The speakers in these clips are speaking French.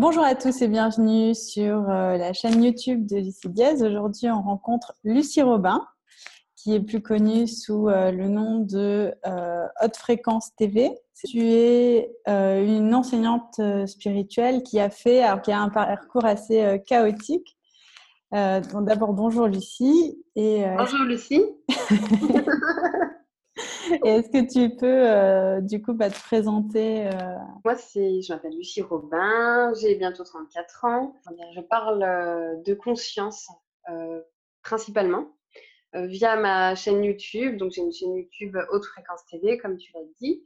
Bonjour à tous et bienvenue sur euh, la chaîne YouTube de Lucie Diaz. Aujourd'hui, on rencontre Lucie Robin, qui est plus connue sous euh, le nom de euh, Haute Fréquence TV. Tu es une enseignante spirituelle qui a fait, alors qui a un parcours assez chaotique. D'abord, bonjour Lucie. Et, bonjour Lucie. est-ce que tu peux, euh, du coup, bah, te présenter euh? Moi, je m'appelle Lucie Robin, j'ai bientôt 34 ans. Je parle euh, de conscience principalement via ma chaîne YouTube. Donc, j'ai une chaîne YouTube Haute Fréquence TV, comme tu l'as dit,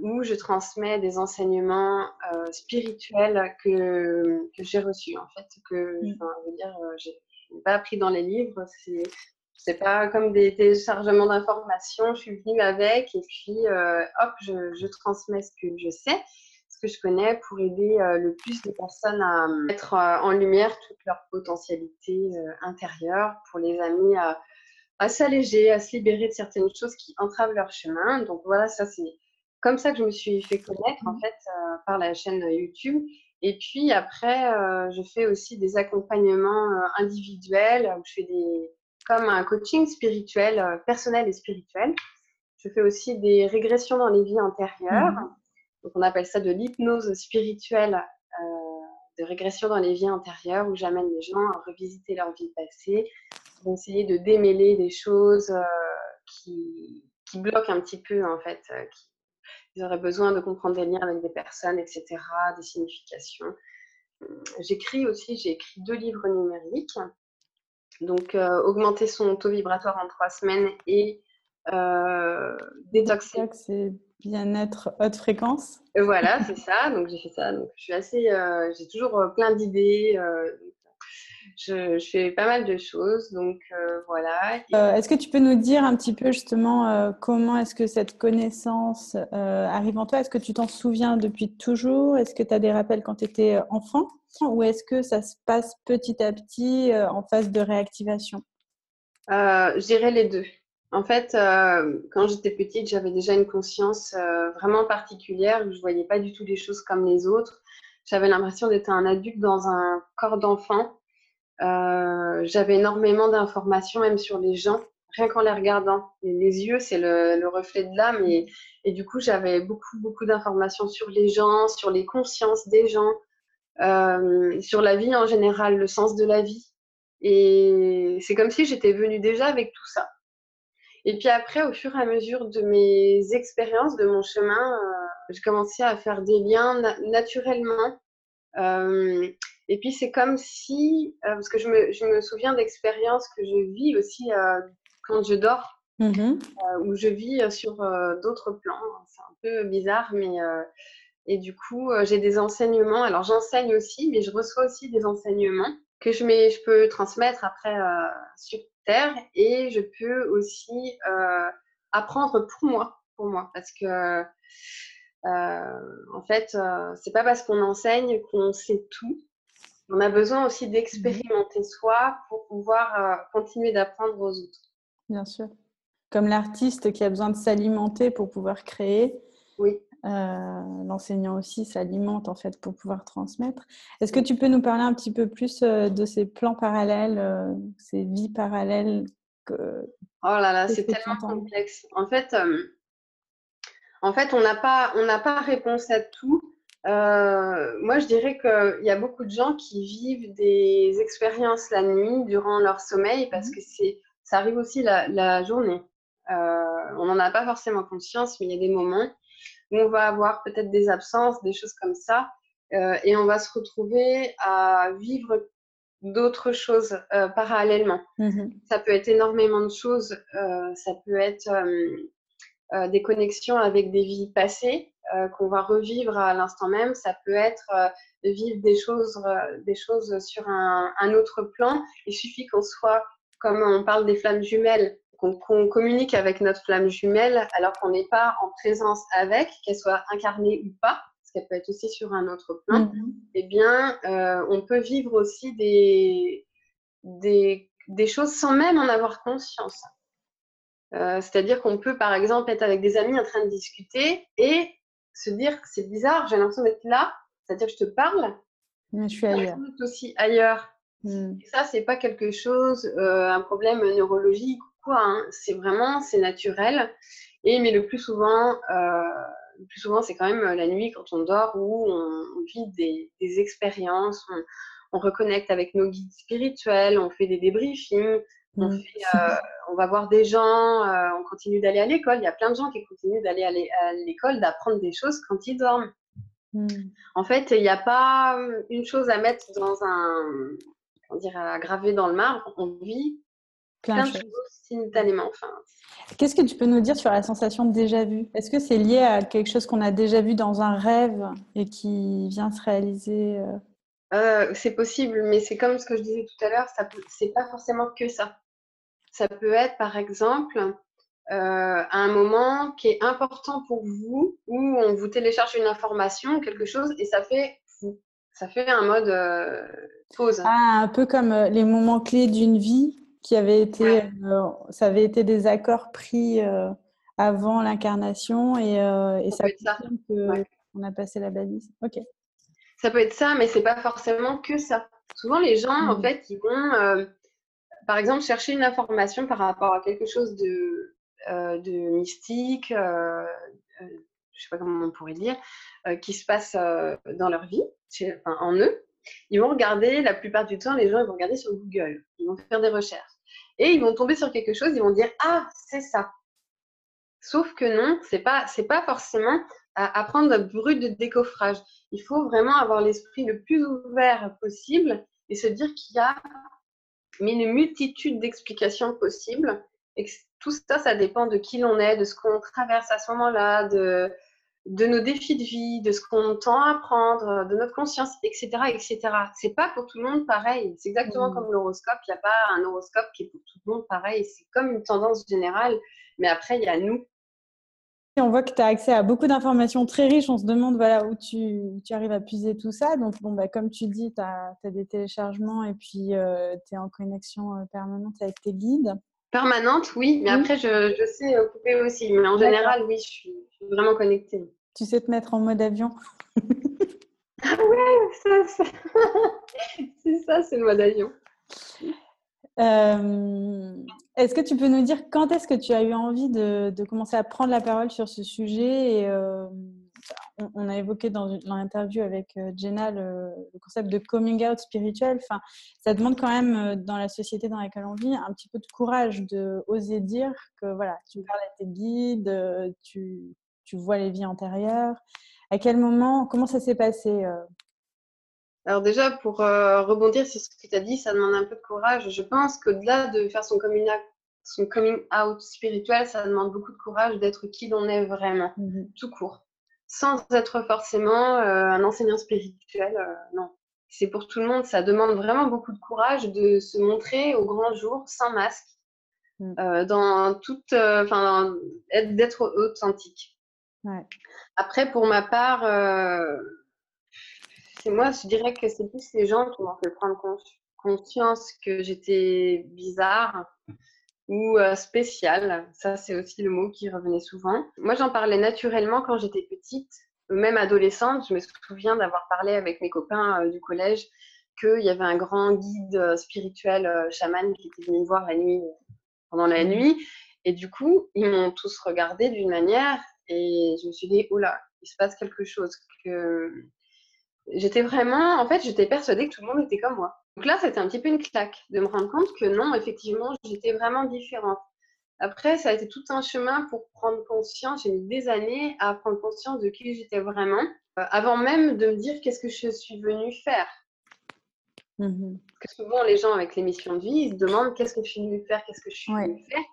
où je transmets des enseignements spirituels que, que j'ai reçus, en fait, que mmh. je veux dire, j'ai pas appris dans les livres. C'est c'est pas comme des téléchargements d'informations. Je suis venue avec et puis euh, hop, je, transmets ce que je sais, ce que je connais pour aider euh, le plus de personnes à mettre euh, en lumière toute leur potentialité intérieure, pour les amener à, à s'alléger, à se libérer de certaines choses qui entravent leur chemin. Donc voilà, ça c'est comme ça que je me suis fait connaître en fait par la chaîne YouTube. Et puis après, je fais aussi des accompagnements individuels où je fais des comme un coaching spirituel, euh, personnel et spirituel. Je fais aussi des régressions dans les vies antérieures. Mhm. Donc, on appelle ça de l'hypnose spirituelle, euh, de régression dans les vies antérieures, où j'amène les gens à revisiter leur vie passée, pour essayer de démêler des choses euh, qui, qui, bloquent un petit peu, en fait. Qui, ils auraient besoin de comprendre des liens avec des personnes, etc., des significations. J'écris aussi, j'ai écrit deux livres numériques donc, euh, augmenter son taux vibratoire en trois semaines et euh, détoxer. C'est bien-être haute fréquence. voilà, c'est ça. Donc, j'ai fait ça. Donc, je suis assez. Euh, j'ai toujours plein d'idées. Je, fais pas mal de choses, donc voilà. est-ce que tu peux nous dire un petit peu justement comment est-ce que cette connaissance arrive en toi? Est-ce que tu t'en souviens depuis toujours? Est-ce que tu as des rappels quand tu étais enfant? Ou est-ce que ça se passe petit à petit euh, en phase de réactivation? Euh, Je dirais les deux. En fait, euh, quand j'étais petite, j'avais déjà une conscience vraiment particulière je ne voyais pas du tout les choses comme les autres. J'avais l'impression d'être un adulte dans un corps d'enfant. J'avais énormément d'informations, même sur les gens, rien qu'en les regardant. les yeux, c'est le, reflet de l'âme. Et, du coup, j'avais beaucoup, beaucoup d'informations sur les gens, sur les consciences des gens, euh, sur la vie en général, le sens de la vie. Et c'est comme si j'étais venue déjà avec tout ça. Et puis après, au fur et à mesure de mes expériences, de mon chemin, euh, j'ai commencé à faire des liens naturellement. Euh, et puis c'est comme si, parce que je me, je me souviens d'expériences que je vis aussi quand je dors, mmh où je vis sur d'autres plans. C'est un peu bizarre, mais et du coup, euh, j'ai des enseignements. Alors, j'enseigne aussi, mais je reçois aussi des enseignements que je, mets, je peux transmettre après euh, sur Terre. Et je peux aussi euh, apprendre pour moi, pour moi. Parce que, en fait, c'est pas parce qu'on enseigne qu'on sait tout. On a besoin aussi d'expérimenter soi pour pouvoir continuer d'apprendre aux autres. Bien sûr. Comme l'artiste qui a besoin de s'alimenter pour pouvoir créer. Oui. Euh, l'enseignant aussi s'alimente en fait pour pouvoir transmettre. Est-ce que tu peux nous parler un petit peu plus euh, de ces plans parallèles, euh, ces vies parallèles que... Oh là là, c'est tellement complexe. En fait, en fait, on n'a pas, on n'a pas réponse à tout. Moi, je dirais qu'il y a beaucoup de gens qui vivent des expériences la nuit durant leur sommeil parce mmh que c'est, ça arrive aussi la, la journée. on n'en a pas forcément conscience, mais il y a des moments où on va avoir peut-être des absences, des choses comme ça, euh, et on va se retrouver à vivre d'autres choses euh, parallèlement. Mmh ça peut être énormément de choses, euh, ça peut être des connexions avec des vies passées qu'on va revivre à l'instant même, ça peut être de vivre des choses, des choses sur un, un autre plan. Il suffit qu'on soit, comme on parle des flammes jumelles, qu'on communique avec notre flamme jumelle alors qu'on n'est pas en présence avec, qu'elle soit incarnée ou pas, parce qu'elle peut être aussi sur un autre plan, mm-hmm. eh bien, euh, on peut vivre aussi des, des, des, choses sans même en avoir conscience. Euh, c'est-à-dire qu'on peut, par exemple, être avec des amis en train de discuter et se dire que c'est bizarre, j'ai l'impression d'être là, C'est-à-dire que je te parle, mais je suis ailleurs. Je aussi ailleurs. Hmm. ça, c'est pas quelque chose, euh, un problème neurologique ou quoi. Hein. C'est vraiment, c'est naturel. Et mais le plus souvent, euh, le plus souvent, c'est quand même la nuit quand on dort où on, vit des, des expériences, on, on, reconnecte avec nos guides spirituels, on fait des débriefings, on, fait, euh, on va voir des gens, on continue d'aller à l'école. Il y a plein de gens qui continuent d'aller à l'école, d'apprendre des choses quand ils dorment. Hmm. En fait, il n'y a pas une chose à mettre dans un, on dirait, à graver dans le marbre. On vit plein, de choses. simultanément. Enfin, Qu'est-ce que tu peux nous dire sur la sensation de déjà vu? Est-ce que c'est lié à quelque chose qu'on a déjà vu dans un rêve et qui vient se réaliser euh? Euh, C'est possible, mais c'est comme ce que je disais tout à l'heure, c'est pas forcément que ça. Ça peut être, par exemple, euh, à un moment qui est important pour vous, où on vous télécharge une information, quelque chose, et ça fait ça fait un mode pause. Ah, un peu comme les moments clés d'une vie qui avait été, euh, ça avait été des accords pris euh, avant l'incarnation et, euh, et ça, peut être ça. On a passé la balise. Ok. Ça peut être ça, mais c'est pas forcément que ça. Souvent, les gens, en mmh. fait, ils vont, par exemple, chercher une information par rapport à quelque chose de, de mystique, je sais pas comment on pourrait dire, qui se passe dans leur vie, enfin, en eux. Ils vont regarder, la plupart du temps, les gens ils vont regarder sur Google, ils vont faire des recherches et ils vont tomber sur quelque chose, ils vont dire ah c'est ça. Sauf que non, c'est pas c'est pas forcément à, prendre un brut de décoffrage. Il faut vraiment avoir l'esprit le plus ouvert possible et se dire qu'il y a une multitude d'explications possibles et que tout ça, ça dépend de qui l'on est, de ce qu'on traverse à ce moment-là, de, de nos défis de vie, de ce qu'on tend à apprendre, de notre conscience, etc., etc. C'est pas pour tout le monde pareil. C'est exactement mmh. comme l'horoscope. Il n'y a pas un horoscope qui est pour tout le monde pareil. C'est comme une tendance générale. Mais après, il y a nous. On voit que tu as accès à beaucoup d'informations très riches. On se demande voilà, où tu, tu arrives à puiser tout ça. Donc, bon, bah, comme tu dis, tu as, des téléchargements et puis euh, tu es en connexion euh, permanente avec tes guides. Permanente, oui. Mais après, je, je sais couper aussi. Mais en général, oui, je suis, je suis vraiment connectée. Tu sais te mettre en mode avion Ah ouais, ça, c'est ça, c'est le mode avion. Euh, est-ce que tu peux nous dire quand est-ce que tu as eu envie de, commencer à prendre la parole sur ce sujet et, euh, on, a évoqué dans, l'interview avec euh, Jenna le, concept de coming out spirituel. Enfin, ça demande quand même, dans la société dans laquelle on vit, un petit peu de courage de oser dire que voilà, tu parles à tes guides, tu, vois les vies antérieures À quel moment, comment ça s'est passé? Alors déjà, pour euh, rebondir sur ce que tu as dit, ça demande un peu de courage. Je pense qu'au-delà de faire son coming, out, son coming out spirituel, ça demande beaucoup de courage d'être qui l'on est vraiment, mmh tout court. Sans être forcément euh, un enseignant spirituel, non. C'est pour tout le monde, ça demande vraiment beaucoup de courage de se montrer au grand jour, sans masque, dans toute, enfin, d'être authentique. Après, pour ma part, euh, moi, je dirais que c'est plus les gens qui m'ont fait prendre conscience que j'étais bizarre ou euh, spéciale. Ça, c'est aussi le mot qui revenait souvent. Moi, j'en parlais naturellement quand j'étais petite, même adolescente. Je me souviens d'avoir parlé avec mes copains euh, du collège qu'il y avait un grand guide spirituel chaman qui était venu me voir la nuit, pendant la mmh. nuit. Et du coup, ils m'ont tous regardé d'une manière et je me suis dit, oula, il se passe quelque chose. Que j'étais vraiment, en fait, j'étais persuadée que tout le monde était comme moi. Donc là, c'était un petit peu une claque de me rendre compte que non, effectivement, j'étais vraiment différente. Après, ça a été tout un chemin pour prendre conscience. J'ai mis des années à prendre conscience de qui j'étais vraiment, euh, avant même de me dire qu'est-ce que je suis venue faire. Mmh Parce que souvent, les gens avec les missions de vie, ils se demandent qu'est-ce que je suis venue faire, qu'est-ce que je suis venue faire,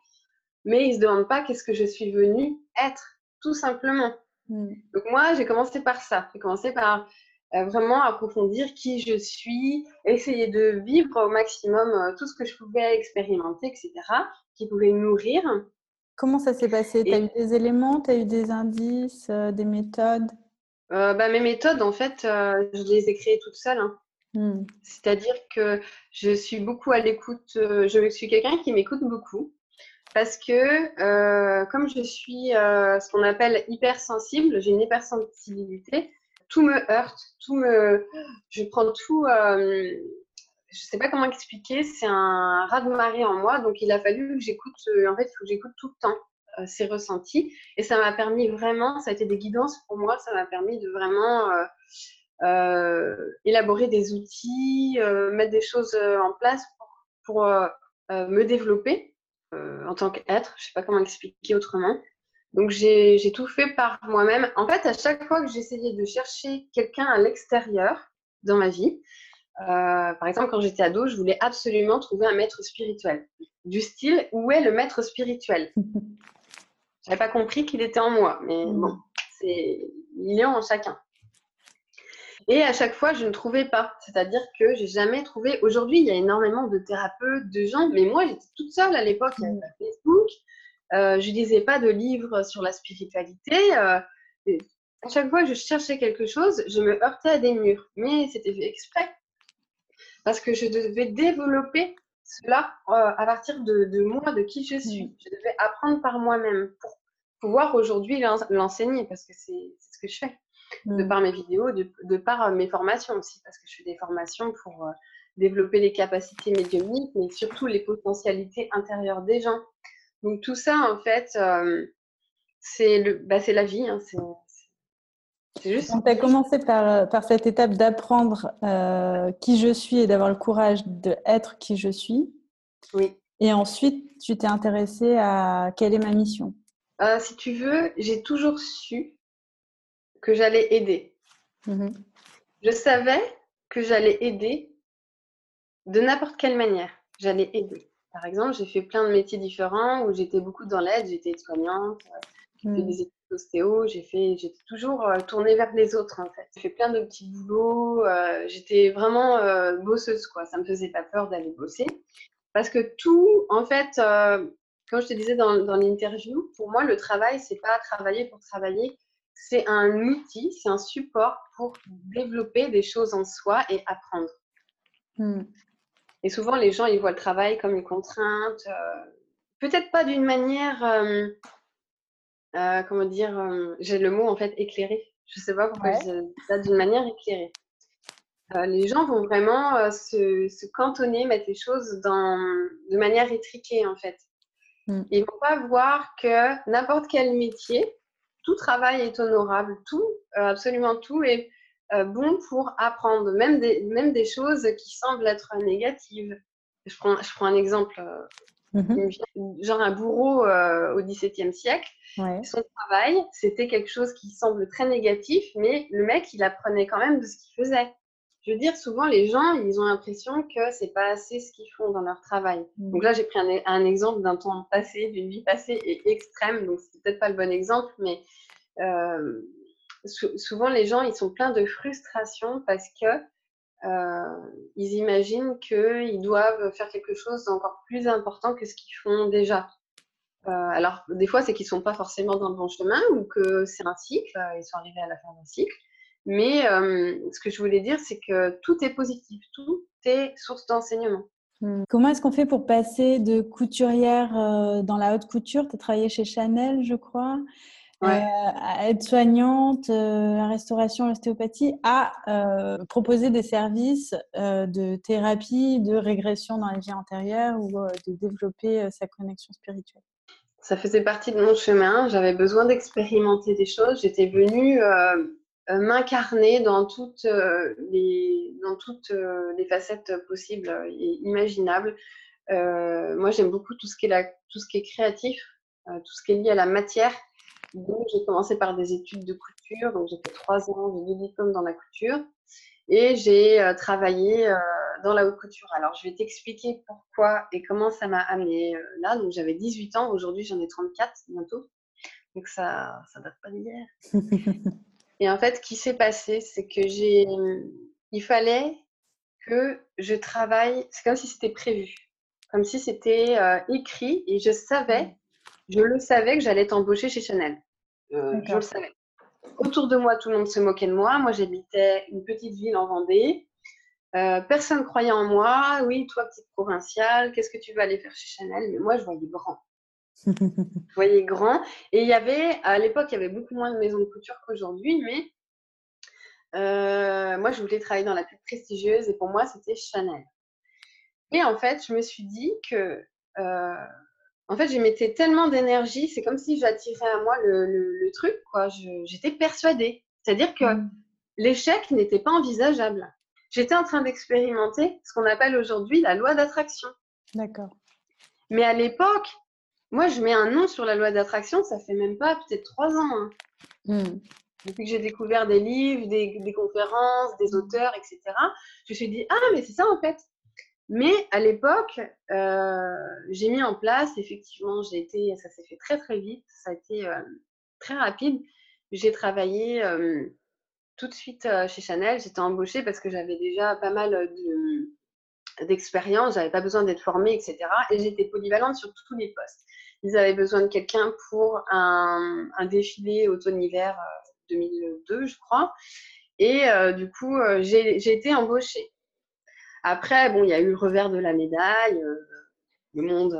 mais ils ne se demandent pas qu'est-ce que je suis venue être tout simplement. Mm. Donc moi, j'ai commencé par ça. J'ai commencé par vraiment approfondir qui je suis, essayer de vivre au maximum euh, tout ce que je pouvais expérimenter, etc., qui pouvait nourrir. Comment ça s'est passé? Tu as eu des éléments, tu as eu des indices, euh, des méthodes? Bah, Mes méthodes, en fait, je les ai créées toutes seules. Hein. Mm. C'est-à-dire que je suis beaucoup à l'écoute, je suis quelqu'un qui m'écoute beaucoup parce que euh, comme je suis euh, ce qu'on appelle hypersensible, j'ai une hypersensibilité, tout me heurte, tout me, je prends tout, euh, je sais pas comment expliquer, c'est un raz de marée en moi, donc il a fallu que j'écoute, euh, en fait, il faut que j'écoute tout le temps euh, ces ressentis, et ça m'a permis vraiment, ça a été des guidances pour moi, ça m'a permis de vraiment élaborer des outils, mettre des choses en place pour, pour me développer en tant qu'être, je sais pas comment expliquer autrement. Donc j'ai tout fait par moi-même. En fait, à chaque fois que j'essayais de chercher quelqu'un à l'extérieur dans ma vie, euh, par exemple, quand j'étais ado, je voulais absolument trouver un maître spirituel. Du style, où est le maître spirituel? Je n'avais pas compris qu'il était en moi, mais mm. bon, il est en chacun. Et à chaque fois, je ne trouvais pas. C'est-à-dire que j'ai jamais trouvé. Aujourd'hui, il y a énormément de thérapeutes, de gens, mais moi, j'étais toute seule à l'époque. Il n'y avait pas Facebook, euh, je lisais pas de livres sur la spiritualité. Euh, à chaque fois que je cherchais quelque chose, je me heurtais à des murs. Mais c'était fait exprès. Parce que je devais développer cela euh, à partir de, moi, de qui je suis. Mm. Je devais apprendre par moi-même pour pouvoir aujourd'hui l'enseigner parce que c'est ce que je fais. De mm. par mes vidéos, de, par mes formations aussi, parce que je fais des formations pour développer les capacités médiumniques, mais surtout les potentialités intérieures des gens. Donc tout ça, en fait, euh, c'est bah, la vie. Hein, c'est juste. tu as commencé par, par, cette étape d'apprendre euh, qui je suis et d'avoir le courage d'être qui je suis. Oui. Et ensuite, tu t'es intéressée à quelle est ma mission? Euh, Si tu veux, j'ai toujours su que j'allais aider. Mmh je savais que j'allais aider de n'importe quelle manière. J'allais aider. Par exemple, j'ai fait plein de métiers différents où j'étais beaucoup dans l'aide. J'étais soignante euh, j'ai fait hmm. des études d'ostéo, j'ai fait, j'étais toujours euh, tournée vers les autres en fait. J'ai fait plein de petits boulots. Euh, j'étais vraiment bosseuse quoi. Ça me faisait pas peur d'aller bosser parce que tout, en fait, comme je te disais dans, dans l'interview, pour moi le travail c'est pas travailler pour travailler, c'est un outil, c'est un support pour développer des choses en soi et apprendre. Hmm. Et souvent, les gens, ils voient le travail comme une contrainte, euh, peut-être pas d'une manière, euh, euh, comment dire, j'ai le mot en fait éclairé. Je sais pas pourquoi je dis ça d'une manière éclairée. les gens vont vraiment se, cantonner, mettre les choses dans, de manière étriquée en fait. Mm. Ils vont pas voir que n'importe quel métier, tout travail est honorable, tout, absolument tout est bon pour apprendre, même des, même des choses qui semblent être négatives. Je prends, je prends un exemple, euh, mhm. genre un bourreau euh, au XVIIe siècle. Son travail, c'était quelque chose qui semble très négatif, mais le mec, il apprenait quand même de ce qu'il faisait. Je veux dire, souvent, les gens, ils ont l'impression que c'est pas assez ce qu'ils font dans leur travail. Mhm. Donc là, j'ai pris un, un exemple d'un temps passé, d'une vie passée et extrême, donc c'est peut-être pas le bon exemple, mais euh, souvent les gens ils sont pleins de frustration parce que euh, ils imaginent qu'ils doivent faire quelque chose d'encore plus important que ce qu'ils font déjà. Euh, alors des fois c'est qu'ils sont pas forcément dans le bon chemin ou que c'est un cycle, ils sont arrivés à la fin d'un cycle. Mais euh, ce que je voulais dire c'est que tout est positif, tout est source d'enseignement. Hmm. Comment est-ce qu'on fait pour passer de couturière dans la haute couture? Tu as travaillé chez Chanel, je crois. Euh, à être soignante, euh, la restauration, l'ostéopathie, à euh, proposer des services de thérapie, de régression dans la vie antérieure ou de développer sa connexion spirituelle. Ça faisait partie de mon chemin. J'avais besoin d'expérimenter des choses. J'étais venue m'incarner dans toutes les dans toutes les facettes possibles et imaginables. moi, j'aime beaucoup tout ce qui est la, tout ce qui est créatif, tout ce qui est lié à la matière. Donc, j'ai commencé par des études de couture. Donc, j'ai fait trois ans, j'ai deux diplômes dans la couture. Et j'ai euh, travaillé euh, dans la haute couture. Alors, je vais t'expliquer pourquoi et comment ça m'a amené euh, là. Donc, j'avais 18 ans. Aujourd'hui, j'en ai 34 bientôt. Donc, ça ça date pas d'hier. et en fait, ce qui s'est passé, c'est que j'ai... Il fallait que je travaille... C'est comme si c'était prévu. Comme si c'était écrit et je savais je le savais que j'allais t'embaucher chez Chanel. Euh, je le savais. Autour de moi, tout le monde se moquait de moi. Moi, j'habitais une petite ville en Vendée. Euh, personne ne croyait en moi. Oui, toi, petite provinciale, qu'est-ce que tu vas aller faire chez Chanel? Mais moi, je voyais grand. je voyais grand. Et il y avait, à l'époque, il y avait beaucoup moins de maisons de couture qu'aujourd'hui, mais moi, je voulais travailler dans la plus prestigieuse et pour moi, c'était Chanel. Et en fait, je me suis dit que, en fait, j'y mettais tellement d'énergie, c'est comme si j'attirais à moi le, truc, quoi. J'étais persuadée. C'est-à-dire que mmh. l'échec n'était pas envisageable. J'étais en train d'expérimenter ce qu'on appelle aujourd'hui la loi d'attraction. D'accord. Mais à l'époque, moi, je mets un nom sur la loi d'attraction, ça fait même pas peut-être trois ans. Hein. Mmh. Depuis que j'ai découvert des livres, des, conférences, des auteurs, etc., je me suis dit, ah, mais c'est ça en fait. Mais à l'époque, euh, j'ai mis en place, effectivement, j'ai été, ça s'est fait très très vite, ça a été euh, très rapide. J'ai travaillé euh, tout de suite chez Chanel, j'étais embauchée parce que j'avais déjà pas mal de, d'expérience, j'avais pas besoin d'être formée, etc. Et j'étais polyvalente sur tous les postes. Ils avaient besoin de quelqu'un pour un, un défilé automne-hiver 2002, je crois. Et du coup, j'ai été embauchée. Après, bon, il y a eu le revers de la médaille, le monde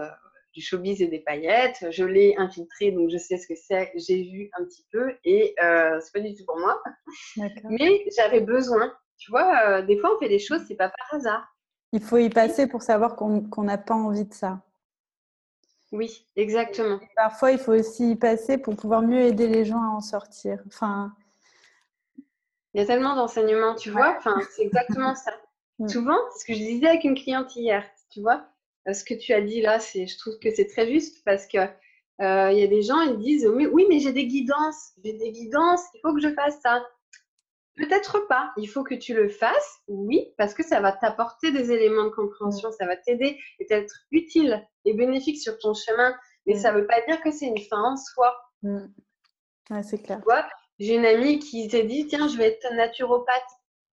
du showbiz et des paillettes. Je l'ai infiltré, donc je sais ce que c'est. J'ai vu un petit peu et euh, c'est pas du tout pour moi. Mais j'avais besoin. Tu vois, des fois, on fait des choses, c'est pas par hasard. Il faut y passer pour savoir qu'on n'a pas envie de ça. Oui, exactement. parfois, il faut aussi y passer pour pouvoir mieux aider les gens à en sortir. Enfin, il y a tellement d'enseignements, tu vois. Enfin, c'est exactement ça. Mm. Souvent, c'est ce que je disais avec une cliente hier, tu vois. Euh, ce que tu as dit là, c'est, je trouve que c'est très juste parce que euh, il y a des gens, ils disent oui, mais j'ai des guidances, j'ai des guidances, il faut que je fasse ça. Peut-être pas. Il faut que tu le fasses, oui, parce que ça va t'apporter des éléments de compréhension, ça va t'aider et être utile et bénéfique sur ton chemin. Mais mm. ça ne veut pas dire que c'est une fin en soi. Mm. c'est clair. J'ai une amie qui s'est dit tiens, je vais être naturopathe.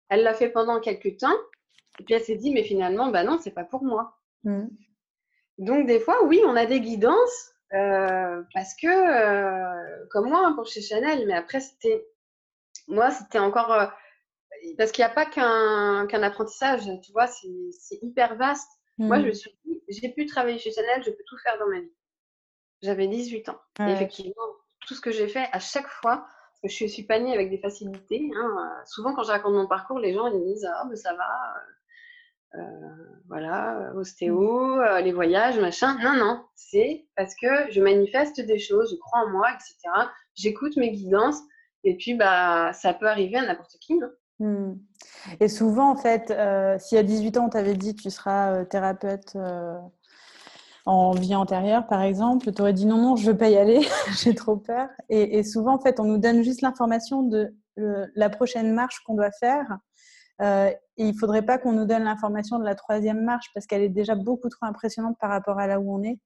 Elle l'a fait pendant quelques temps. Et puis elle s'est dit, mais finalement, bah non, c'est pas pour moi. Mm. Donc des fois, oui, on a des guidances euh, parce que, euh, comme moi hein, pour chez Chanel, mais après c'était, moi c'était encore euh, parce qu'il n'y a pas qu'un apprentissage, tu vois, c'est hyper vaste. Moi, je mm. me suis dit, j'ai pu travailler chez Chanel, je peux tout faire dans ma vie. J'avais 18 ans. effectivement, tout ce que j'ai fait à chaque fois, parce que je suis pas née avec des facilités. Hein, souvent, quand je raconte mon parcours, les gens ils me disent Ah, ben ça va, voilà, ostéo, euh, les voyages, machin. Non, non, c'est parce que je manifeste des choses, je crois en moi, etc. J'écoute mes guidances et puis bah ça peut arriver à n'importe qui. Hein. Hmm. Et souvent, en fait, euh, si à 18 ans, on t'avait dit tu seras thérapeute en vie antérieure, par exemple, tu aurais dit non, non, je veux pas y aller, j'ai trop peur. Et, souvent, en fait, on nous donne juste l'information de la prochaine marche qu'on doit faire. Euh, et il ne faudrait pas qu'on nous donne l'information de la troisième marche parce qu'elle est déjà beaucoup trop impressionnante par rapport à là où on est.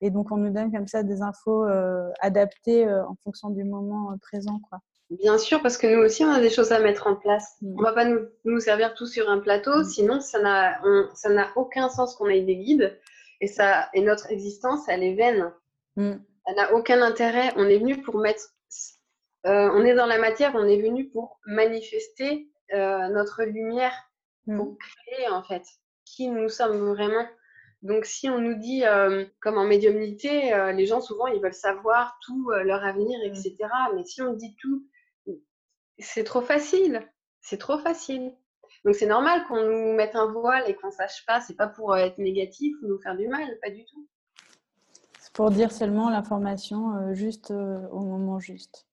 Et donc, on nous donne comme ça des infos euh, adaptées euh, en fonction du moment présent. Quoi. Bien sûr, parce que nous aussi, on a des choses à mettre en place. Mm. On ne va pas nous, nous, servir tout sur un plateau, mm. sinon ça n'a aucun sens qu'on ait des guides. Et, ça, et notre existence, elle est vaine. Mm. Elle n'a aucun intérêt. On est venu pour mettre... on est dans la matière, on est venu pour manifester euh, notre lumière pour mm. créer en fait qui nous sommes vraiment. Donc si on nous dit, euh, comme en médiumnité, euh, les gens souvent ils veulent savoir tout leur avenir, etc. Mm. Mais si on dit tout, c'est trop facile. C'est trop facile. Donc c'est normal qu'on nous mette un voile et qu'on sache pas. C'est pas pour être négatif ou nous faire du mal, pas du tout. C'est pour dire seulement l'information juste au moment juste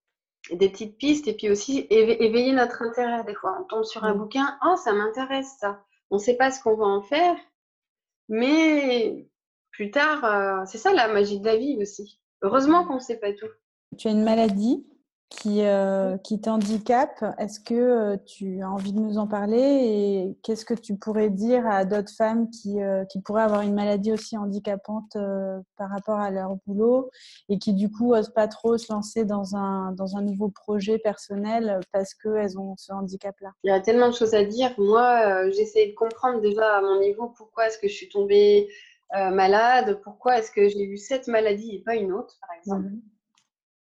des petites pistes et puis aussi éveiller notre intérêt. Des fois, on tombe sur un mm. bouquin, oh, ça m'intéresse ça. On ne sait pas ce qu'on va en faire, mais plus tard, euh, c'est ça la magie de la vie aussi. Heureusement mm. qu'on ne sait pas tout. Tu as une maladie qui, euh, qui t'handicape. Est-ce que euh, tu as envie de nous en parler et qu'est-ce que tu pourrais dire à d'autres femmes qui, euh, qui, pourraient avoir une maladie aussi handicapante par rapport à leur boulot et qui du coup n'osent pas trop se lancer dans un, dans un nouveau projet personnel parce qu'elles ont ce handicap-là? Il y a tellement de choses à dire. Moi, j'essaie de comprendre déjà à mon niveau pourquoi est-ce que je suis tombée malade, pourquoi est-ce que j'ai eu cette maladie et pas une autre, par exemple. Mmh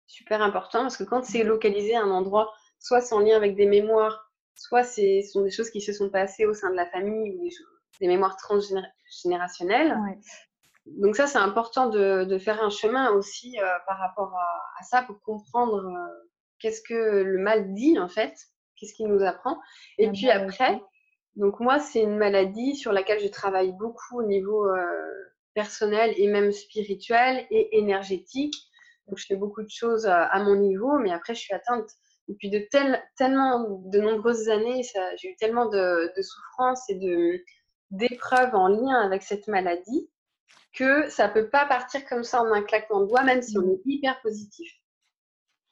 super important parce que quand c'est localisé à un endroit, soit c'est en lien avec des mémoires, soit ce sont des choses qui se sont passées au sein de la famille ou des, mémoires transgénérationnelles. Donc ça, c'est important de, faire un chemin aussi euh, par rapport à, ça pour comprendre euh, qu'est-ce que le mal dit en fait qu'est-ce qu'il nous apprend. Et puis après, donc moi, c'est une maladie sur laquelle je travaille beaucoup au niveau euh, personnel et même spirituel et énergétique. Donc je fais beaucoup de choses à, mon niveau, mais après, je suis atteinte depuis de tellement de nombreuses années. J'ai eu tellement de, de souffrances et d'épreuves en lien avec cette maladie que ça peut pas partir comme ça en un claquement de doigts, même si on est hyper positif.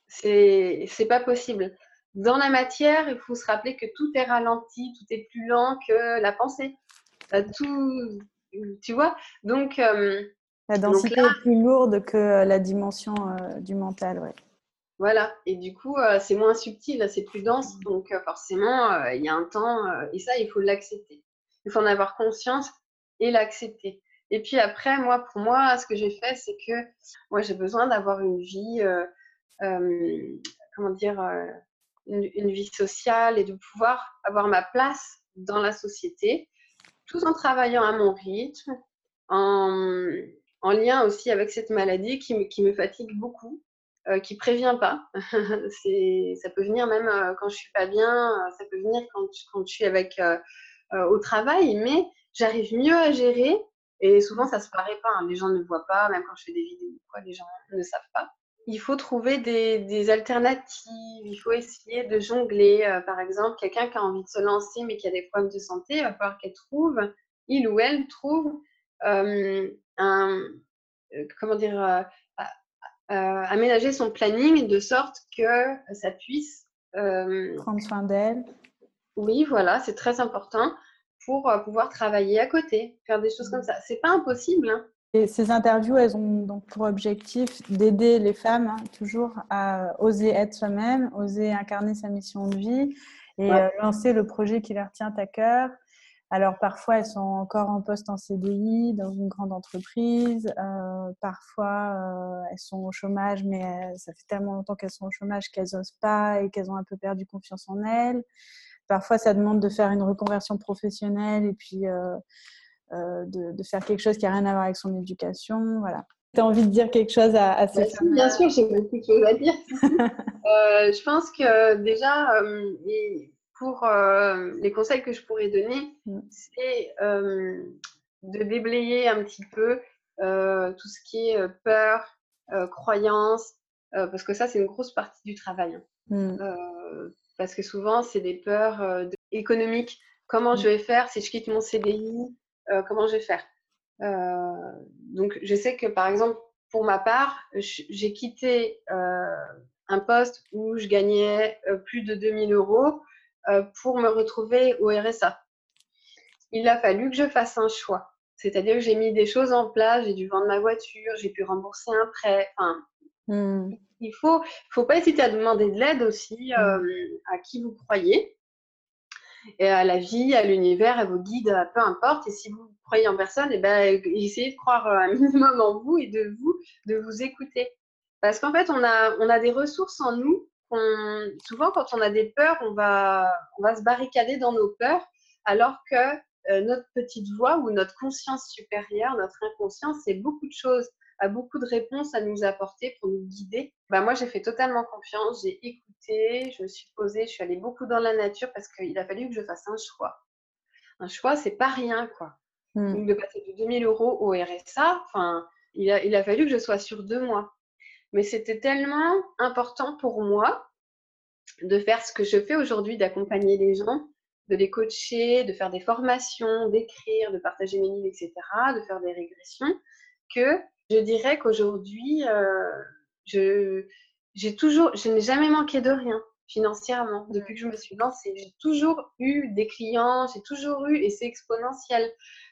C'est pas possible. Dans la matière, il faut se rappeler que tout est ralenti, tout est plus lent que la pensée. Tout, tu vois? Donc euh, la densité est plus lourde que la dimension euh, du mental, ouais. Voilà. Et du coup, euh, c'est moins subtil, c'est plus dense. Donc forcément, il y a un temps et ça, il faut l'accepter. Il faut en avoir conscience et l'accepter. Et puis après, moi, pour moi, ce que j'ai fait, c'est que moi, j'ai besoin d'avoir une vie, euh, euh, comment dire, euh, une, vie sociale et de pouvoir avoir ma place dans la société, tout en travaillant à mon rythme, en, en lien aussi avec cette maladie qui me, fatigue beaucoup, qui prévient pas. ça peut venir même quand je suis pas bien, ça peut venir quand, je suis avec au travail, mais j'arrive mieux à gérer et souvent, ça se paraît pas. Hein. Les gens ne voient pas, même quand je fais des vidéos, les gens ne savent pas. Il faut trouver des, alternatives. Il faut essayer de jongler. Euh, par exemple, quelqu'un qui a envie de se lancer mais qui a des problèmes de santé, il va falloir qu'elle trouve, il ou elle trouve euh, un, comment dire, aménager son planning de sorte que ça puisse prendre soin d'elle. Oui, voilà, c'est très important pour pouvoir travailler à côté, faire des choses comme ça. C'est pas impossible. Hein. Et ces interviews, elles ont donc pour objectif d'aider les femmes hein, toujours à oser être soi-même, oser incarner sa mission de vie et lancer le projet qui leur tient à cœur. Alors parfois, elles sont encore en poste en CDI dans une grande entreprise. Euh, parfois, elles sont au chômage, mais ça fait tellement longtemps qu'elles sont au chômage qu'elles n'osent pas et qu'elles ont un peu perdu confiance en elles. Parfois, ça demande de faire une reconversion professionnelle et puis euh, euh, de, faire quelque chose qui n'a rien à voir avec son éducation. Voilà. Tu as envie de dire quelque chose à, à ces bah, Bien sûr, j'ai beaucoup de choses à dire. Euh, je pense que déjà, pour les conseils que je pourrais donner, mm. c'est de déblayer un petit peu tout ce qui est peur, croyance, parce que ça, c'est une grosse partie du travail. Hein. Mm parce que souvent, c'est des peurs euh, économiques. Comment mmh. je vais faire si je quitte mon CDI euh, Comment je vais faire? Euh, Donc, je sais que, par exemple, pour ma part, j'ai quitté un poste où je gagnais plus de 2000 euros pour me retrouver au RSA. Il a fallu que je fasse un choix. C'est-à-dire que j'ai mis des choses en place, j'ai dû vendre ma voiture, j'ai pu rembourser un prêt. Enfin, mmh il faut, faut pas hésiter à demander de l'aide aussi mmh. euh, à qui vous croyez, et à la vie, à l'univers, à vos guides, peu importe. Et si vous croyez en personne, et eh ben, essayez de croire un minimum en vous et de vous, de vous écouter. Parce qu'en fait, on a, on a des ressources en nous. Souvent, quand on a des peurs, on va, on va se barricader dans nos peurs, alors que euh, notre petite voix ou notre conscience supérieure, notre inconscience, c'est beaucoup de choses a beaucoup de réponses à nous apporter pour nous guider. Bah, moi, j'ai fait totalement confiance, j'ai écouté, je me suis posée, je suis allée beaucoup dans la nature parce qu'il a fallu que je fasse un choix. Un choix, c'est pas rien, quoi. Hmm. Donc, de passer de 2000 euros au RSA, enfin, il a, il a fallu que je sois sur deux mois. Mais c'était tellement important pour moi de faire ce que je fais aujourd'hui, d'accompagner les gens, de les coacher, de faire des formations, d'écrire, de partager mes livres, etc., de faire des régressions, que je dirais qu'aujourd'hui, euh, je, j'ai toujours, je n'ai jamais manqué de rien financièrement depuis que je me suis lancée. J'ai toujours eu des clients, j'ai toujours eu, et c'est exponentiel.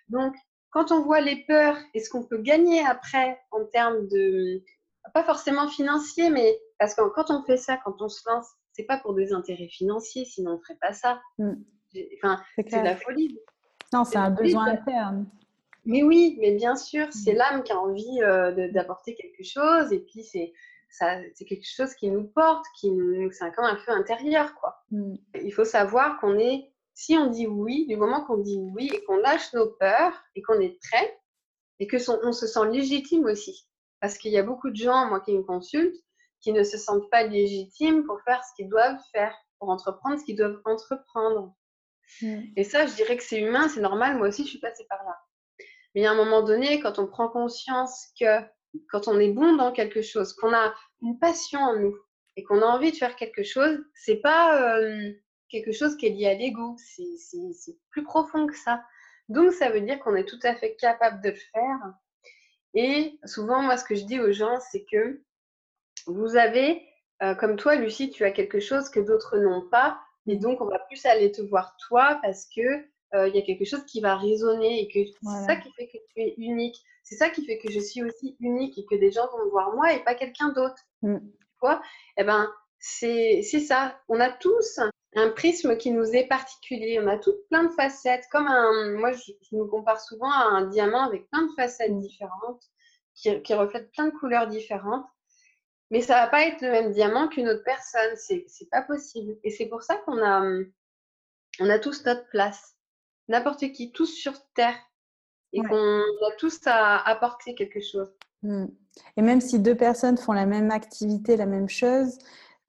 Donc, quand on voit les peurs et ce qu'on peut gagner après en termes de, pas forcément financier, mais parce que quand on fait ça, quand on se lance, c'est pas pour des intérêts financiers, sinon on ferait pas ça. Mm. Enfin, c'est de la folie. Non, c'est un besoin interne. Mais oui, mais bien sûr, c'est mmh. l'âme qui a envie euh, d'apporter quelque chose et puis c'est c'est quelque chose qui nous porte, qui nous, c'est comme un feu intérieur, quoi. Mmh. Il faut savoir qu'on est, si on dit oui, du moment qu'on dit oui et qu'on lâche nos peurs et qu'on est prêt et que on se sent légitime aussi, parce qu'il y a beaucoup de gens, moi qui me consultent, qui ne se sentent pas légitimes pour faire ce qu'ils doivent faire, pour entreprendre ce qu'ils doivent entreprendre. Mm. Et ça, je dirais que c'est humain, c'est normal. Moi aussi, je suis passée par là. Mais à un moment donné, quand on prend conscience que quand on est bon dans quelque chose, qu'on a une passion en nous et qu'on a envie de faire quelque chose, c'est pas euh, quelque chose qui est lié à l'ego, c'est plus profond que ça. Donc ça veut dire qu'on est tout à fait capable de le faire. Et souvent, moi, ce que je dis aux gens, c'est que vous avez, euh, comme toi, Lucie, tu as quelque chose que d'autres n'ont pas. Et donc, on va plus aller te voir toi parce que euh, il y a quelque chose qui va résonner et que c'est ça qui fait que tu es unique. C'est ça qui fait que je suis aussi unique et que des gens vont me voir moi et pas quelqu'un d'autre. Mm. Quoi Eh ben, c'est ça. On a tous un prisme qui nous est particulier. On a toutes plein de facettes. Comme un, moi, je, me compare souvent à un diamant avec plein de facettes différentes qui, qui reflètent plein de couleurs différentes. Mais ça va pas être le même diamant qu'une autre personne. C'est, pas possible. Et c'est pour ça qu'on a, on a tous notre place. N'importe qui, tous sur Terre. Et qu'on a tous à apporter quelque chose. Mmh. Et même si deux personnes font la même activité, la même chose,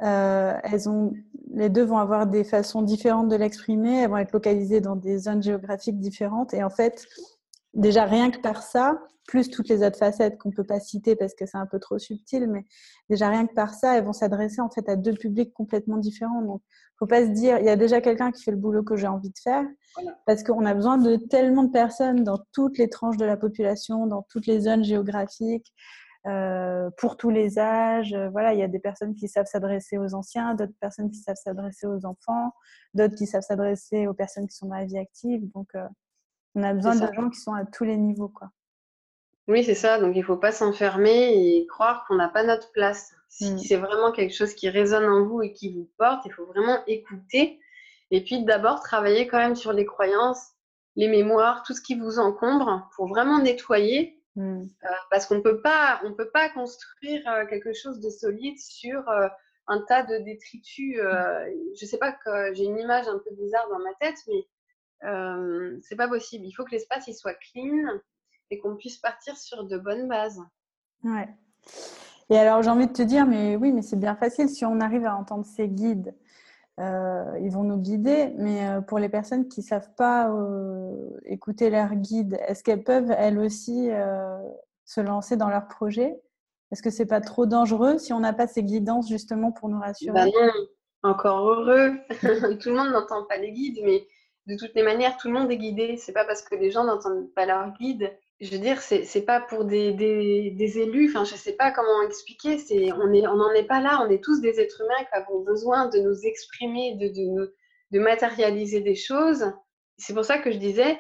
euh, elles ont, les deux vont avoir des façons différentes de l'exprimer, elles vont être localisées dans des zones géographiques différentes. Et en fait, déjà rien que par ça, plus toutes les autres facettes qu'on ne peut pas citer parce que c'est un peu trop subtil, mais déjà rien que par ça, elles vont s'adresser en fait à deux publics complètement différents. Donc, faut pas se dire, il y a déjà quelqu'un qui fait le boulot que j'ai envie de faire, parce qu'on a besoin de tellement de personnes dans toutes les tranches de la population, dans toutes les zones géographiques, euh, pour tous les âges. Euh, voilà, il y a des personnes qui savent s'adresser aux anciens, d'autres personnes qui savent s'adresser aux enfants, d'autres qui savent s'adresser aux personnes qui sont dans la vie active. Donc, euh, on a besoin de gens qui sont à tous les niveaux, quoi. Oui, c'est ça. Donc, il ne faut pas s'enfermer et croire qu'on n'a pas notre place. Si mmh. c'est vraiment quelque chose qui résonne en vous et qui vous porte, il faut vraiment écouter. Et puis, d'abord, travailler quand même sur les croyances, les mémoires, tout ce qui vous encombre pour vraiment nettoyer Mmh. Euh, parce qu'on ne peut pas, on peut pas construire euh, quelque chose de solide sur euh, un tas de détritus. je sais pas que j'ai une image un peu bizarre dans ma tête, mais c'est pas possible. Il faut que l'espace il soit clean et qu'on puisse partir sur de bonnes bases. Ouais. Et alors j'ai envie de te dire, mais oui, mais c'est bien facile si on arrive à entendre ces guides euh, ils vont nous guider, mais euh, pour les personnes qui ne savent pas euh, écouter leur guide, est-ce qu'elles peuvent elles aussi se lancer dans leur projet? Est-ce que c'est pas trop dangereux si on n'a pas ces guidances justement pour nous rassurer? Bah non, encore heureux. tout le monde n'entend pas les guides, mais de toutes les manières, tout le monde est guidé. C'est pas parce que les gens n'entendent pas leur guide je veux dire, c'est, c'est pas pour des, des, élus, enfin, je sais pas comment expliquer, on n'en on est pas là, on est tous des êtres humains qui avons besoin de nous exprimer, de, de, de matérialiser des choses. C'est pour ça que je disais,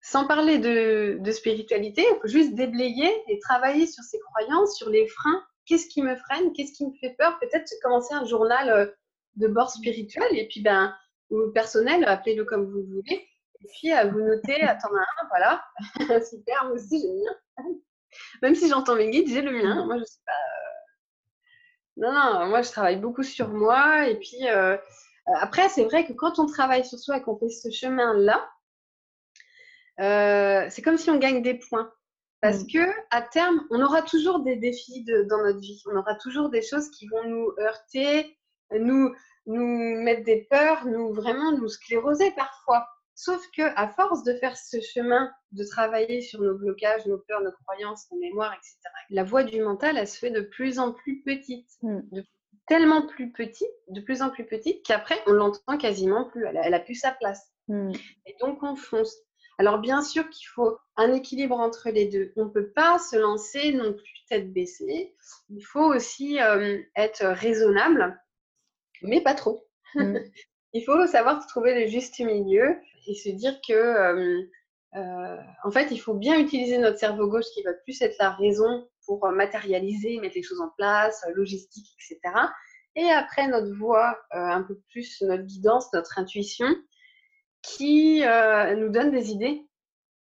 sans parler de, de spiritualité, on peut juste déblayer et travailler sur ses croyances, sur les freins. Qu'est-ce qui me freine? Qu'est-ce qui me fait peur? Peut-être commencer un journal euh, de bord spirituel et puis, ben, ou personnel, appelez-le comme vous voulez et puis, à vous noter, attends un, voilà. Super, moi aussi, j'ai le mien. Même si j'entends mes guides, j'ai le mien. Moi, je sais pas. Euh, non, non, moi, je travaille beaucoup sur moi. Et puis, euh, après, c'est vrai que quand on travaille sur soi et qu'on fait ce chemin-là, euh, c'est comme si on gagne des points. Parce mm. que à terme, on aura toujours des défis dans notre vie. On aura toujours des choses qui vont nous heurter, nous, nous mettre des peurs, nous vraiment nous scléroser parfois. Sauf que à force de faire ce chemin, de travailler sur nos blocages, nos peurs, nos croyances, nos mémoires, etc., la voix du mental, elle se fait de plus en plus petite, mm. tellement plus petite, de plus en plus petite qu'après on l'entend quasiment plus. Elle a, plus sa place. Mm. Et donc on fonce. Alors bien sûr qu'il faut un équilibre entre les deux. On ne peut pas se lancer non plus tête baissée. Il faut aussi euh, être raisonnable, mais pas trop. Mm. Il faut savoir trouver le juste milieu et se dire que, euh, euh, en fait, il faut bien utiliser notre cerveau gauche qui va plus être la raison pour euh, matérialiser, mettre les choses en place, logistique, etc. Et après, notre voix, un peu plus notre guidance, notre intuition, qui nous donne des idées.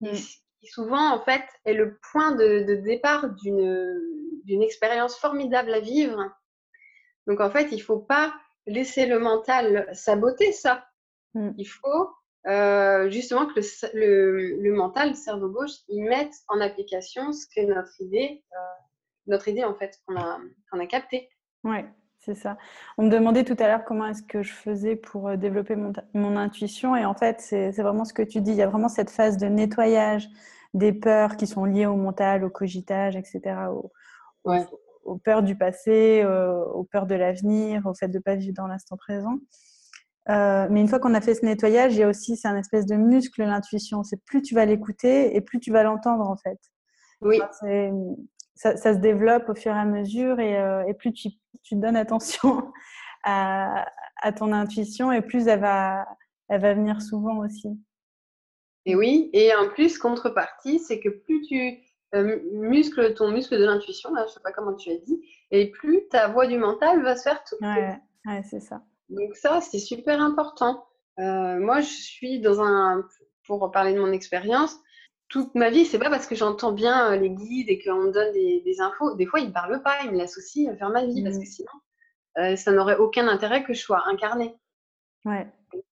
Mm. Qui souvent, en fait, est le point de, de départ d'une expérience formidable à vivre. Donc, en fait, il ne faut pas laisser le mental saboter ça. Mm. Il faut euh, justement que le, le, mental, le cerveau gauche, il mette en application ce que notre idée, euh, notre idée en fait, qu'on a, qu'on a capté. Ouais, C'est ça. On me demandait tout à l'heure comment est-ce que je faisais pour développer mon, mon intuition. Et en fait, c'est vraiment ce que tu dis. Il y a vraiment cette phase de nettoyage des peurs qui sont liées au mental, au cogitage, etc., aux, peurs du passé, euh, aux peurs de l'avenir, au fait de ne pas vivre dans l'instant présent. Euh, mais une fois qu'on a fait ce nettoyage, il y a aussi, c'est un espèce de muscle, l'intuition. C'est plus tu vas l'écouter et plus tu vas l'entendre, en fait. Oui. ça, ça, se développe au fur et à mesure et, euh, et plus tu, tu, donnes attention à, à, ton intuition et plus elle va, elle va venir souvent aussi. Et oui, et en plus, contrepartie, c'est que plus tu euh, muscles ton muscle de l'intuition, je ne sais pas comment tu as dit, et plus ta voix du mental va se faire tout. Ouais, ouais c'est ça. Donc ça, c'est super important. Euh, moi, je suis dans un, pour parler de mon expérience, toute ma vie, c'est pas parce que j'entends bien euh, les guides et qu'on me donne des, infos. Des fois, ils ne parlent pas, ils me laissent aussi faire ma vie, parce que mmh. sinon, ça n'aurait aucun intérêt que je sois incarnée. Ouais.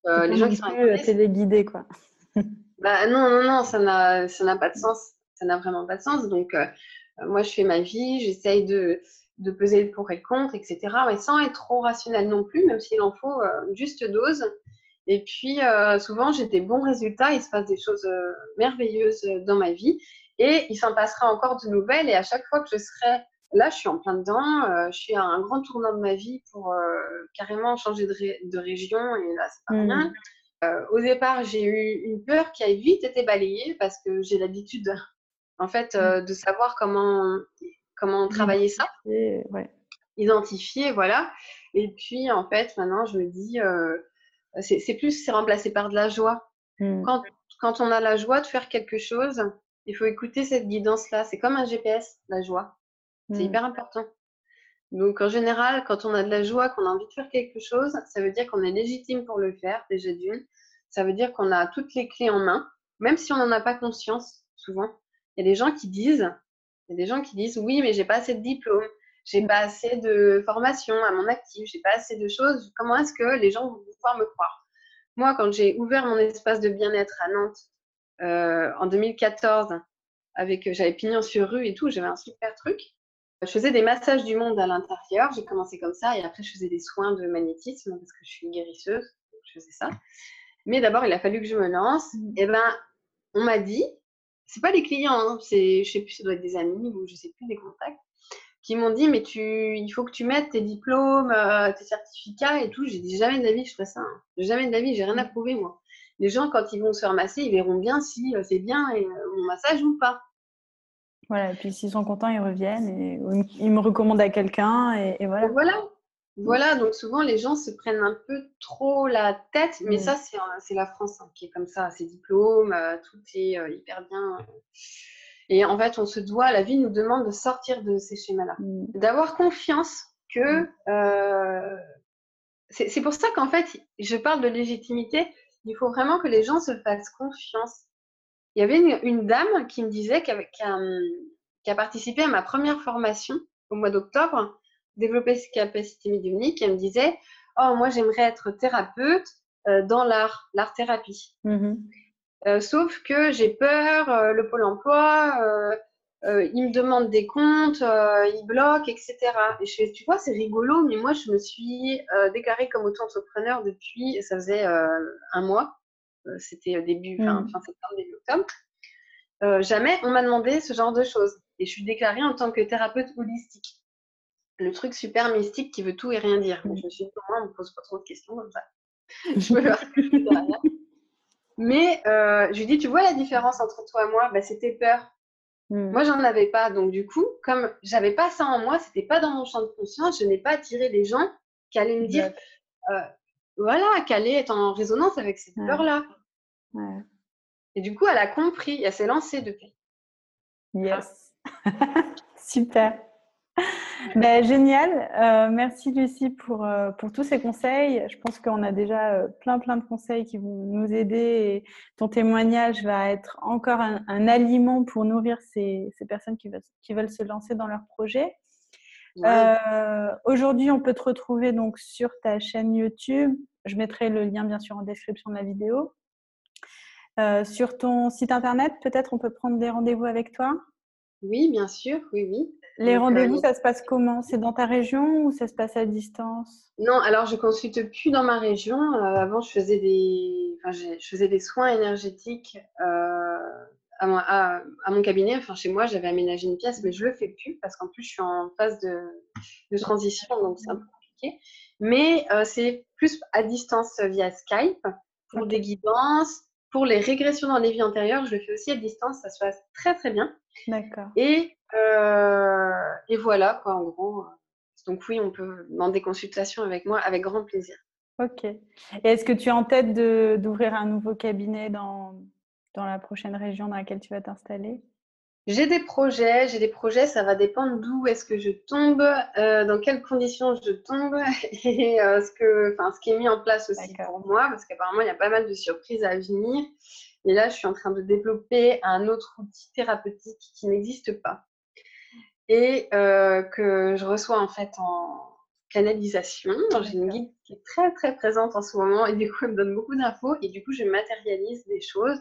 les gens qui sont incarnés, téléguidés, quoi. Bah, non, non, non, ça n'a, ça n'a pas de sens. Ça n'a vraiment pas de sens. Donc, euh, moi, je fais ma vie, j'essaye de, de peser le pour et le contre, etc. Mais sans être trop rationnel non plus, même s'il en faut euh, juste dose. Et puis, euh, souvent, j'ai des bons résultats. Il se passe des choses merveilleuses dans ma vie. Et il s'en passera encore de nouvelles. Et à chaque fois que je serai là, je suis en plein dedans. je suis à un grand tournant de ma vie pour carrément changer de, de, région. Et là, c'est pas mmh. rien. Euh, au départ, j'ai eu une peur qui a vite été balayée parce que j'ai l'habitude, en fait, euh, de savoir comment, comment travailler ça. Ouais. Identifier, voilà. Et puis, en fait, maintenant, je me dis, euh, c'est plus, c'est remplacé par de la joie. Mmh. Quand, quand on a la joie de faire quelque chose, il faut écouter cette guidance-là. C'est comme un GPS, la joie. C'est mmh. hyper important. Donc, en général, quand on a de la joie, qu'on a envie de faire quelque chose, ça veut dire qu'on est légitime pour le faire, déjà d'une. Ça veut dire qu'on a toutes les clés en main, même si on n'en a pas conscience, souvent. Il y a des gens qui disent, il y a des gens qui disent, oui, mais j'ai pas assez de diplôme, j'ai pas assez de formation à mon actif, j'ai pas assez de choses. Comment est-ce que les gens vont pouvoir me croire? Moi, quand j'ai ouvert mon espace de bien-être à Nantes euh, en 2014, avec, j'avais pignon sur rue et tout, j'avais un super truc. Je faisais des massages du monde à l'intérieur. J'ai commencé comme ça et après, je faisais des soins de magnétisme parce que je suis guérisseuse. Je faisais ça. Mais d'abord, il a fallu que je me lance. Et eh ben, on m'a dit, c'est pas des clients, hein, c'est, je sais plus, ça doit être des amis ou je sais plus, des contacts, qui m'ont dit, mais tu, il faut que tu mettes tes diplômes, euh, tes certificats et tout. J'ai dit, jamais de la vie, je ferai ça. Hein. Jamais de la vie, j'ai rien à mm. prouver, moi. Les gens, quand ils vont se faire masser, ils verront bien si euh, c'est bien et, euh, mon massage ou pas. Voilà, et puis s'ils sont contents, ils reviennent et ils me recommandent à quelqu'un et, voilà. voilà. Voilà, donc souvent les gens se prennent un peu trop la tête, mais ça c'est la France hein, qui est comme ça, ses diplômes, euh, tout est euh, hyper bien. Et en fait, on se doit, la vie nous demande de sortir de ces schémas-là, mm. d'avoir confiance que. Mm. Euh, c'est pour ça qu'en fait, je parle de légitimité. Il faut vraiment que les gens se fassent confiance il y avait une, dame qui me disait qu'elle a, participé à ma première formation au mois d'octobre, développer ses capacités médiumniques, elle me disait Oh, moi j'aimerais être thérapeute euh, dans l'art, l'art-thérapie. Mmh euh, sauf que j'ai peur, euh, le pôle emploi, il me demande des comptes, il bloque, etc. Et je fais, tu vois, c'est rigolo, mais moi je me suis déclarée comme auto-entrepreneur depuis, ça faisait un mois. C'était début, fin, fin, septembre, début octobre, euh, jamais on m'a demandé ce genre de choses. Et je suis déclarée en tant que thérapeute holistique. Le truc super mystique qui veut tout et rien dire. Je me suis dit, moi, on ne me pose pas trop de questions comme ça. je peux derrière. Mais euh, je lui dis, tu vois la différence entre toi et moi? Bah, C'était peur. Mmh. Moi, j'en avais pas. Donc, du coup, comme j'avais pas ça en moi, c'était pas dans mon champ de conscience, je n'ai pas attiré les gens qui allaient me dire, euh, voilà, qui allaient être en résonance avec cette peur-là. Et du coup, elle a compris, elle s'est lancée depuis. Yes. Super. Ben, génial. Euh, merci Lucie pour, euh, pour tous ces conseils. Je pense qu'on a déjà euh, plein plein de conseils qui vont nous aider et ton témoignage va être encore un, aliment pour nourrir ces, ces personnes qui veulent, qui veulent se lancer dans leur projet. Aujourd'hui, on peut te retrouver donc sur ta chaîne YouTube. Je mettrai le lien bien sûr en description de la vidéo. Sur ton site internet, peut-être on peut prendre des rendez-vous avec toi? Oui, bien sûr, oui, oui. Les rendez-vous, ça se passe comment? C'est dans ta région ou ça se passe à distance? Non, alors je consulte plus dans ma région. avant, je faisais des, enfin, je faisais des soins énergétiques à, mon cabinet, enfin chez moi, j'avais aménagé une pièce, mais je le fais plus parce qu'en plus je suis en phase de, transition, donc c'est un peu compliqué. Mais euh, c'est plus à distance via Skype pour des guidances, pour les régressions dans les vies antérieures. Je le fais aussi à distance, ça se passe très très bien. D'accord. Et, euh, et voilà quoi, en gros. Donc oui, on peut demander des consultations avec moi avec grand plaisir. Ok. Et est-ce que tu es en tête d'ouvrir un nouveau cabinet dans, dans la prochaine région dans laquelle tu vas t'installer? J'ai des projets, j'ai des projets, ça va dépendre d'où est-ce que je tombe, euh, dans quelles conditions je tombe et euh, ce, que, ce qui est mis en place aussi pour moi, parce qu'apparemment il y a pas mal de surprises à venir. Et là, je suis en train de développer un autre outil thérapeutique qui n'existe pas et euh, que je reçois en fait en canalisation. J'ai une guide qui est très très présente en ce moment et du coup elle me donne beaucoup d'infos et du coup je matérialise des choses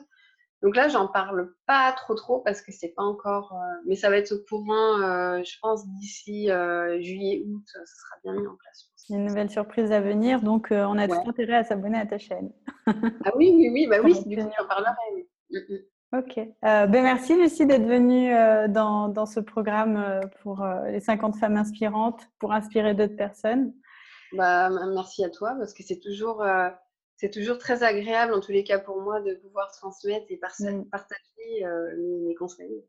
donc là, j'en parle pas trop trop parce que c'est pas encore, euh, mais ça va être au courant, euh, je pense d'ici juillet août, ça sera bien mis en place. Une nouvelle surprise à venir, donc on a tout intérêt à s'abonner à ta chaîne. ah oui, oui, oui, bah oui, du coup j'en parlerai. Mm, mm. Ok. ben merci Lucie d'être venue dans, dans, ce programme pour les 50 femmes inspirantes, pour inspirer d'autres personnes. Bah, merci à toi parce que c'est toujours c'est toujours très agréable, en tous les cas pour moi, de pouvoir transmettre et mmh. partager euh, mes, conseils.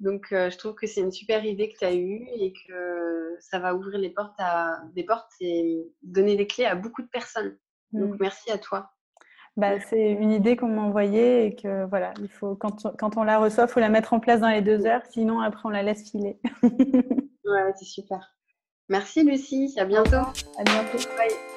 Donc, euh, je trouve que c'est une super idée que tu as eue et que ça va ouvrir les portes à des portes et donner des clés à beaucoup de personnes. Donc, mmh. merci à toi. Bah, c'est une idée qu'on m'a envoyée et que voilà, il faut quand on, quand on la reçoit, il faut la mettre en place dans les deux heures, sinon après on la laisse filer. ouais, c'est super. Merci Lucie, à bientôt. À bientôt. Bye.